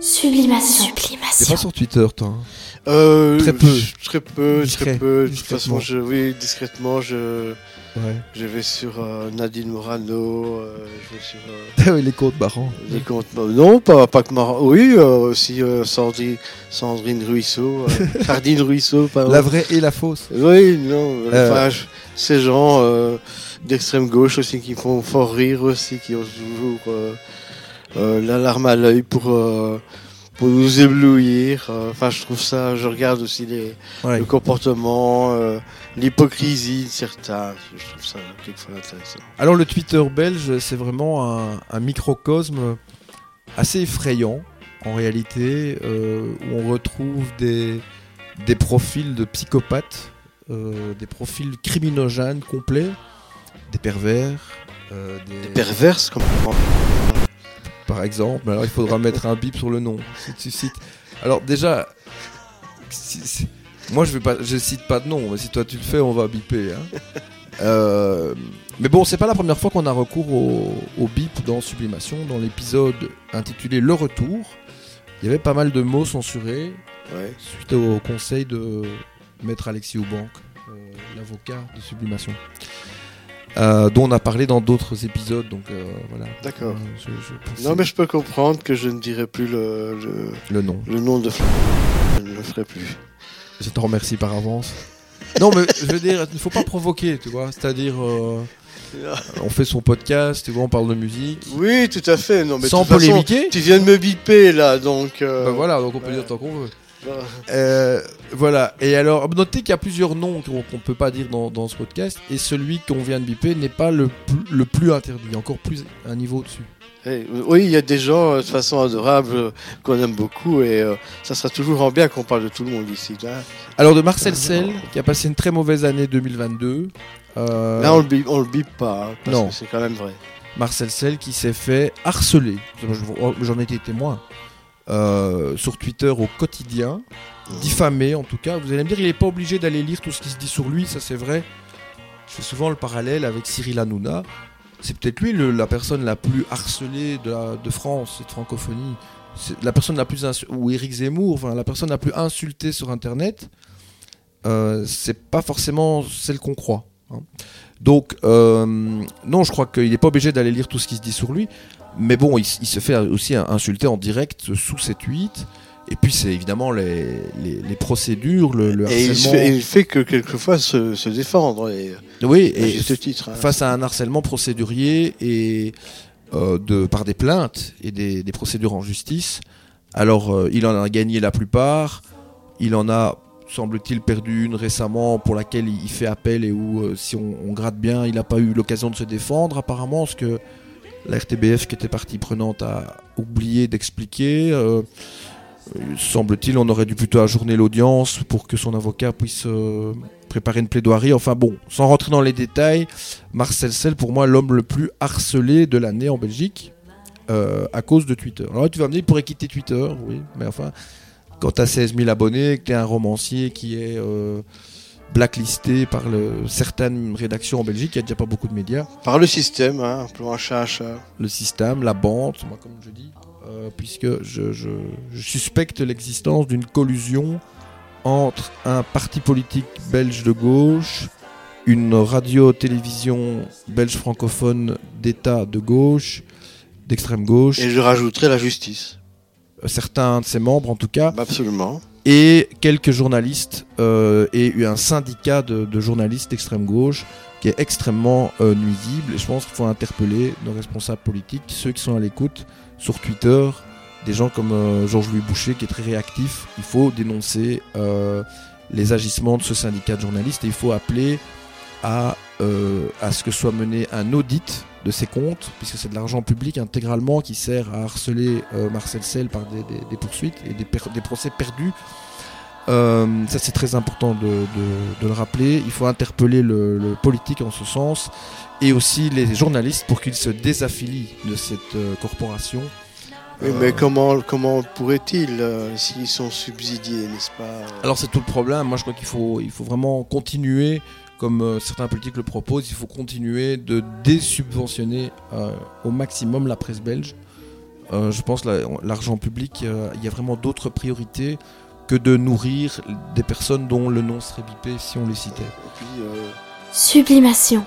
Sublimation. T'es Sublimation. pas sur Twitter, toi hein Euh, Très peu. Très peu, Discret, très peu. De toute façon, je, oui, discrètement, je, Ouais. je vais sur euh, Nadine Morano, euh, je vais sur euh, Ah oui, les comptes marrants. les comptes. Non, pas, pas que Mar- Oui, euh, aussi euh, Sandrine, Sandrine Ruisseau, euh, Sardine Ruisseau, pardon. La vraie et la fausse. Oui, non, Euh. enfin, je- ces gens euh, d'extrême gauche aussi qui font fort rire aussi, qui ont toujours l'alarme à l'œil pour, euh, pour nous éblouir. Euh, Enfin, je trouve ça, je regarde aussi les, Ouais. le comportement, euh, l'hypocrisie de certains. Je trouve ça quelquefois intéressant. Alors le Twitter belge, c'est vraiment un, un microcosme assez effrayant en réalité, euh, où on retrouve des, des profils de psychopathes, euh, des profils criminogènes complets, des pervers, euh, des, Perverse, comme par exemple. Mais Alors il faudra mettre un bip sur le nom. si tu cites. Alors déjà, si- moi je vais pas, je cite pas de nom, mais si toi tu le fais, on va biper. hein. Euh, mais bon, c'est pas la première fois qu'on a recours au, au bip dans Sublimation. Dans l'épisode intitulé Le Retour, il y avait pas mal de mots censurés Ouais. suite au conseil de Maître Alexis Oubank, euh, l'avocat de Sublimation. Euh, dont on a parlé dans d'autres épisodes, donc euh, voilà. D'accord. Euh, je- je pense- Non, mais je peux comprendre que je ne dirai plus le, le, le nom. le nom de. Je ne le ferai plus. Je te remercie par avance. Non, mais je veux dire, il ne faut pas provoquer, tu vois. C'est-à-dire, euh, on fait son podcast, tu vois, on parle de musique. Oui, tout à fait. Non, mais sans façon, polémiquer. tu viens de me biper là, donc. euh, Bah voilà, donc on peut ouais. dire tant qu'on veut. Voilà. Euh, voilà. Et alors, notez qu'il y a plusieurs noms qu'on ne peut pas dire dans, dans ce podcast, et celui qu'on vient de biper n'est pas le plus, le plus interdit, il y a encore plus un niveau au-dessus. Eh, oui, il y a des gens euh, de façon adorable euh, qu'on aime beaucoup et euh, ça sera toujours en bien qu'on parle de tout le monde ici. Là, Alors, de Marcel Sell, qui a passé une très mauvaise année 2022. euh, Là, on le bip, on le bip pas, hein, parce non. que c'est quand même vrai. Marcel Sell qui s'est fait harceler, j'en ai été témoin, euh, sur Twitter au quotidien, diffamé en tout cas. Vous allez me dire, il n'est pas obligé d'aller lire tout ce qui se dit sur lui, ça c'est vrai. Je fais souvent le parallèle avec Cyril Hanouna. C'est peut-être lui la personne la plus harcelée de, France et de francophonie. C'est la personne la plus ou Éric Zemmour, la personne la plus insultée sur Internet. Euh, c'est pas forcément celle qu'on croit. hein. Donc euh, non, je crois qu'il n'est pas obligé d'aller lire tout ce qui se dit sur lui. Mais bon, il, se fait aussi insulter en direct sous ses tweets. Et puis c'est évidemment les, les, les procédures, le, le Et il, harcèlement. fait, il fait que quelquefois se, se défendre, et, Oui, et titre. hein. face à un harcèlement procédurier et euh, de, par des plaintes et des, des procédures en justice. Alors, euh, il en a gagné la plupart. Il en a, semble-t-il, perdu une récemment pour laquelle il il fait appel et où, euh, si on, on gratte bien, il n'a pas eu l'occasion de se défendre, apparemment, ce que la RTBF, qui était partie prenante, a oublié d'expliquer. Euh, semble-t-il, on aurait dû plutôt ajourner l'audience pour que son avocat puisse euh, préparer une plaidoirie. Enfin bon, sans rentrer dans les détails, Marcel Sell, pour moi, l'homme le plus harcelé de l'année en Belgique euh, à cause de Twitter. Alors tu vas me dire, il pourrait quitter Twitter, oui, mais enfin, quand tu as 16 000 abonnés, que tu un romancier qui est blacklisté par le, certaines rédactions en Belgique, il n'y a déjà pas beaucoup de médias, Par le système, hein, appelons un chat le système, la bande, moi comme je dis, euh, puisque je, je- je suspecte l'existence d'une collusion entre un parti politique belge de gauche, une radio-télévision belge francophone d'État de gauche, d'extrême gauche, Et je rajouterai la justice. certains de ses membres en tout cas, absolument. Et quelques journalistes euh, et un syndicat de, journalistes d'extrême gauche qui est extrêmement euh, nuisible. Et je pense qu'il faut interpeller nos responsables politiques, ceux qui sont à l'écoute sur Twitter, des gens comme euh, Georges-Louis Boucher qui est très réactif. Il faut dénoncer les agissements de ce syndicat de journalistes et il faut appeler à ce que soit mené un audit de ces comptes, puisque c'est de l'argent public intégralement qui sert à harceler euh, Marcel Sell par des, des- des poursuites et des, per- des procès perdus. Euh, ça c'est très important de, de- de le rappeler. Il faut interpeller le, le politique en ce sens et aussi les journalistes pour qu'ils se désaffilient de cette euh, corporation. Oui, mais comment, comment pourrait-il euh, s'ils sont subsidiés, n'est-ce pas? Alors c'est tout le problème. Moi je crois qu'il faut, il faut vraiment continuer, comme euh, certains politiques le proposent, il faut continuer de désubventionner euh, au maximum la presse belge. euh, je pense la- l'argent public, il y a vraiment d'autres priorités que de nourrir des personnes dont le nom serait bipé si on les citait. Sublimation.